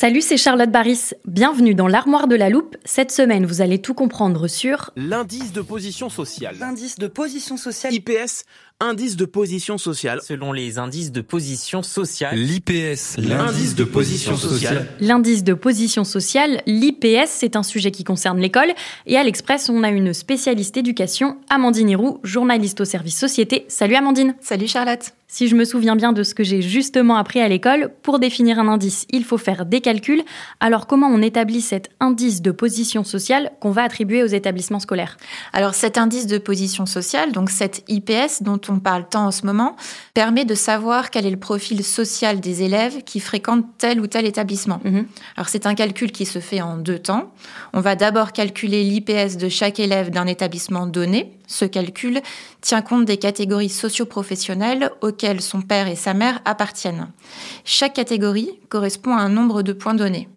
Salut, c'est Charlotte Baris. Bienvenue dans l'armoire de la loupe. Cette semaine, vous allez tout comprendre sur L'indice de position sociale. L'indice de position sociale. IPS, indice de position sociale. Selon les indices de position sociale, L'IPS, L'indice de position sociale. l'indice de position sociale. L'IPS, c'est un sujet qui concerne l'école. Et à l'Express, on a une spécialiste éducation, Amandine Hiroux, journaliste au service société. Salut Amandine. Salut Charlotte. Si je me souviens bien de ce que j'ai justement appris à l'école, pour définir un indice, il faut faire des calculs. Alors comment on établit cet indice de position sociale qu'on va attribuer aux établissements scolaires? Alors cet indice de position sociale, donc cet IPS dont on parle tant en ce moment, permet de savoir quel est le profil social des élèves qui fréquentent tel ou tel établissement. Mhm. Alors c'est un calcul qui se fait en deux temps. On va d'abord calculer l'IPS de chaque élève d'un établissement donné. Ce calcul tient compte des catégories socio-professionnelles auxquelles son père et sa mère appartiennent. Chaque catégorie correspond à un nombre de points donnés.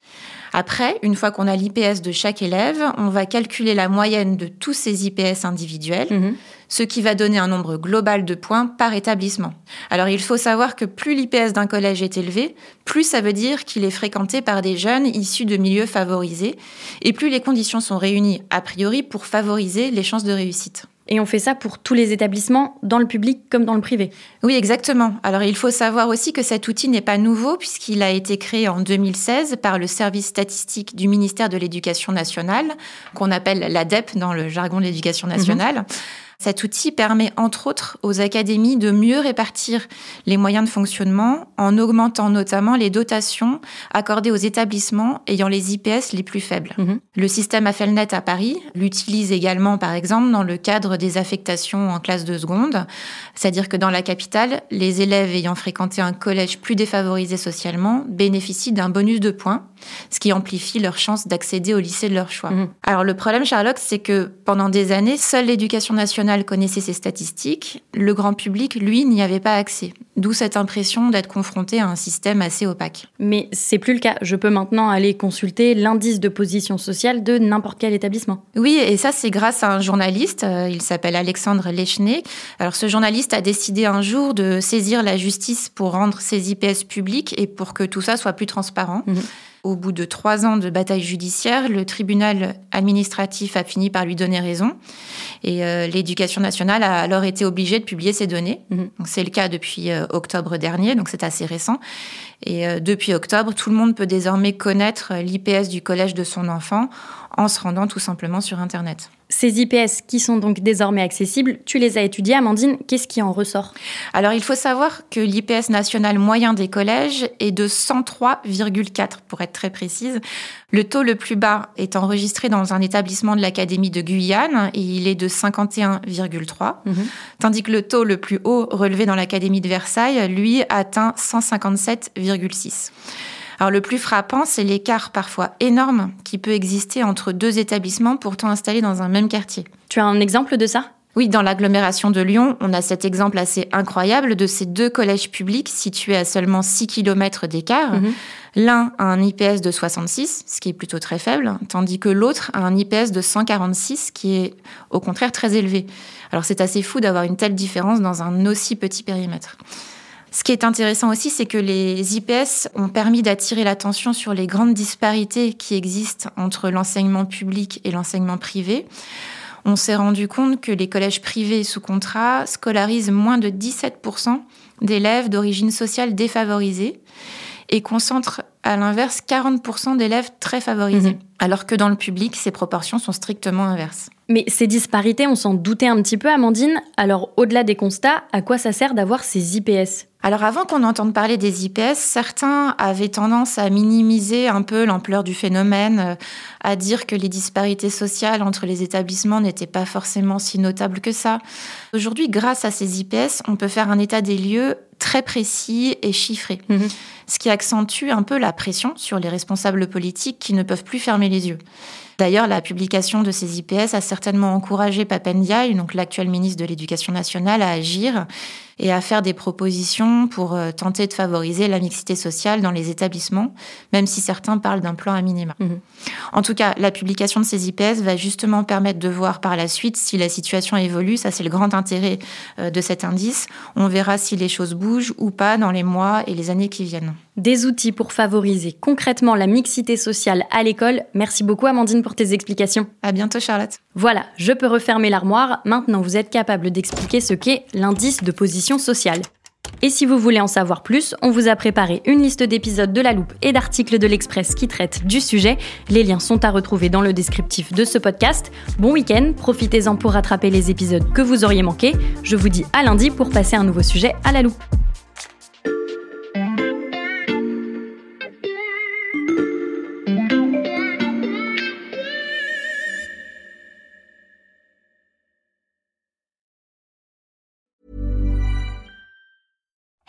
Après, une fois qu'on a l'IPS de chaque élève, on va calculer la moyenne de tous ces IPS individuels, Mhm. ce qui va donner un nombre global de points par établissement. Alors il faut savoir que plus l'IPS d'un collège est élevé, plus ça veut dire qu'il est fréquenté par des jeunes issus de milieux favorisés, et plus les conditions sont réunies a priori pour favoriser les chances de réussite. Et on fait ça pour tous les établissements, dans le public comme dans le privé. Oui, exactement. Alors il faut savoir aussi que cet outil n'est pas nouveau puisqu'il a été créé en 2016 par le service statistique du ministère de l'Éducation nationale, qu'on appelle l'ADEP dans le jargon de l'éducation nationale. Cet outil permet entre autres aux académies de mieux répartir les moyens de fonctionnement en augmentant notamment les dotations accordées aux établissements ayant les IPS les plus faibles. Mhm. Le système Affelnet à Paris l'utilise également par exemple dans le cadre des affectations en classe de seconde, c'est-à-dire que dans la capitale, les élèves ayant fréquenté un collège plus défavorisé socialement bénéficient d'un bonus de points, ce qui amplifie leur chance d'accéder au lycée de leur choix. Mhm. Alors le problème, Charlotte, c'est que pendant des années, seule l'éducation nationale connaissait ces statistiques. Le grand public, lui, n'y avait pas accès. D'où cette impression d'être confronté à un système assez opaque. Mais c'est plus le cas. Je peux maintenant aller consulter l'indice de position sociale de n'importe quel établissement. Oui, et ça, c'est grâce à un journaliste. euh, Il s'appelle Alexandre Lechner. Alors, ce journaliste a décidé un jour de saisir la justice pour rendre ses IPS publics et pour que tout ça soit plus transparent. Mhm. Au bout de trois ans de bataille judiciaire, le tribunal administratif a fini par lui donner raison. Et euh, l'éducation nationale a alors été obligée de publier ces données. Mhm. C'est le cas depuis euh, octobre dernier, donc c'est assez récent. Et euh, depuis octobre, tout le monde peut désormais connaître euh, l'IPS du collège de son enfant en se rendant tout simplement sur Internet. Ces IPS qui sont donc désormais accessibles, tu les as étudiés, Amandine. Qu'est-ce qui en ressort? Alors, il faut savoir que l'IPS national moyen des collèges est de 103,4 pour être très précise. Le taux le plus bas est enregistré dans un établissement de l'Académie de Guyane et il est de 51,3, Mhm. tandis que le taux le plus haut relevé dans l'Académie de Versailles, lui, atteint 157,6. Alors le plus frappant, c'est l'écart parfois énorme qui peut exister entre deux établissements pourtant installés dans un même quartier. Tu as un exemple de ça? Oui, dans l'agglomération de Lyon, on a cet exemple assez incroyable de ces deux collèges publics situés à seulement 6 km d'écart. Mhm. L'un a un IPS de 66, ce qui est plutôt très faible, tandis que l'autre a un IPS de 146, qui est au contraire très élevé. Alors c'est assez fou d'avoir une telle différence dans un aussi petit périmètre. Ce qui est intéressant aussi, c'est que les IPS ont permis d'attirer l'attention sur les grandes disparités qui existent entre l'enseignement public et l'enseignement privé. On s'est rendu compte que les collèges privés sous contrat scolarisent moins de 17% d'élèves d'origine sociale défavorisée et concentrent à l'inverse 40% d'élèves très favorisés, mhm. alors que dans le public, ces proportions sont strictement inverses. Mais ces disparités, on s'en doutait un petit peu, Amandine. Alors, au-delà des constats, à quoi ça sert d'avoir ces IPS alors avant qu'on entende parler des IPS, certains avaient tendance à minimiser un peu l'ampleur du phénomène, euh, à dire que les disparités sociales entre les établissements n'étaient pas forcément si notables que ça. Aujourd'hui, grâce à ces IPS, on peut faire un état des lieux très précis et chiffré, mhm. ce qui accentue un peu la pression sur les responsables politiques qui ne peuvent plus fermer les yeux. D'ailleurs, la publication de ces IPS a certainement encouragé Papendiaï, donc l'actuel ministre de l'Éducation nationale, à agir et à faire des propositions pour euh, tenter de favoriser la mixité sociale dans les établissements, même si certains parlent d'un plan à minima. Mhm. En tout cas, la publication de ces IPS va justement permettre de voir par la suite si la situation évolue. Ça, c'est le grand intérêt euh, de cet indice. On verra si les choses bougent ou pas dans les mois et les années qui viennent. Des outils pour favoriser concrètement la mixité sociale à l'école. Merci beaucoup Amandine pour tes explications. À bientôt Charlotte. Voilà, je peux refermer l'armoire. Maintenant, vous êtes capable d'expliquer ce qu'est l'indice de position sociale. Et si vous voulez en savoir plus, on vous a préparé une liste d'épisodes de La Loupe et d'articles de l'Express qui traitent du sujet. Les liens sont à retrouver dans le descriptif de ce podcast. Bon week-end, profitez-en pour rattraper les épisodes que vous auriez manqués. Je vous dis à lundi pour passer un nouveau sujet à La Loupe.